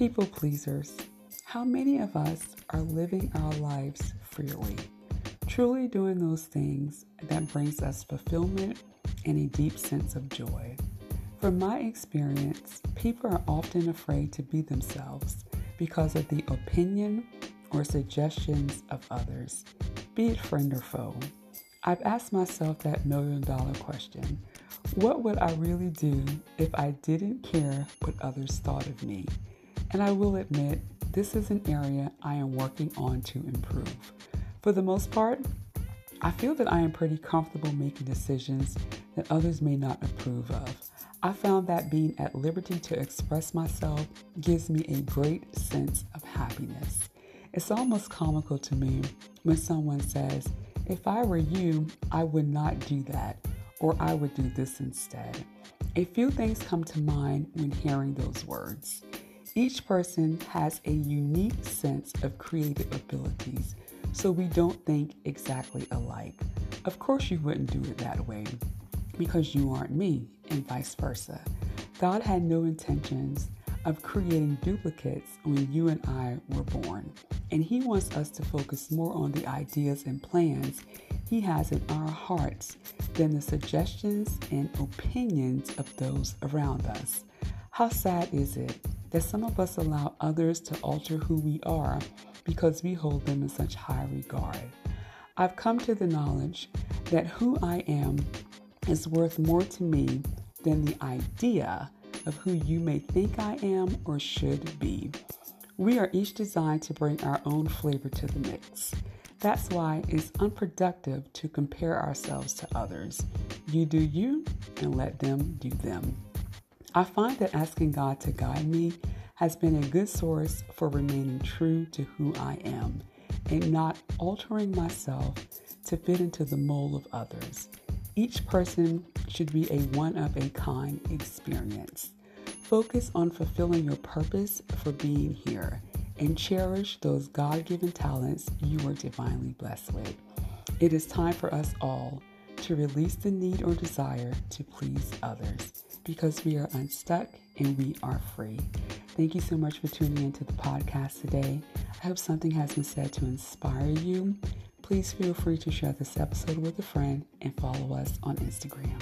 People pleasers. How many of us are living our lives freely, truly doing those things that brings us fulfillment and a deep sense of joy? From my experience, people are often afraid to be themselves because of the opinion or suggestions of others, be it friend or foe. I've asked myself that million dollar question what would I really do if I didn't care what others thought of me? And I will admit, this is an area I am working on to improve. For the most part, I feel that I am pretty comfortable making decisions that others may not approve of. I found that being at liberty to express myself gives me a great sense of happiness. It's almost comical to me when someone says, If I were you, I would not do that, or I would do this instead. A few things come to mind when hearing those words. Each person has a unique sense of creative abilities, so we don't think exactly alike. Of course, you wouldn't do it that way because you aren't me, and vice versa. God had no intentions of creating duplicates when you and I were born, and He wants us to focus more on the ideas and plans He has in our hearts than the suggestions and opinions of those around us. How sad is it that some of us allow others to alter who we are because we hold them in such high regard? I've come to the knowledge that who I am is worth more to me than the idea of who you may think I am or should be. We are each designed to bring our own flavor to the mix. That's why it's unproductive to compare ourselves to others. You do you and let them do them. I find that asking God to guide me has been a good source for remaining true to who I am and not altering myself to fit into the mold of others. Each person should be a one of a kind experience. Focus on fulfilling your purpose for being here and cherish those God given talents you are divinely blessed with. It is time for us all to release the need or desire to please others because we are unstuck and we are free. Thank you so much for tuning into the podcast today. I hope something has been said to inspire you Please feel free to share this episode with a friend and follow us on Instagram.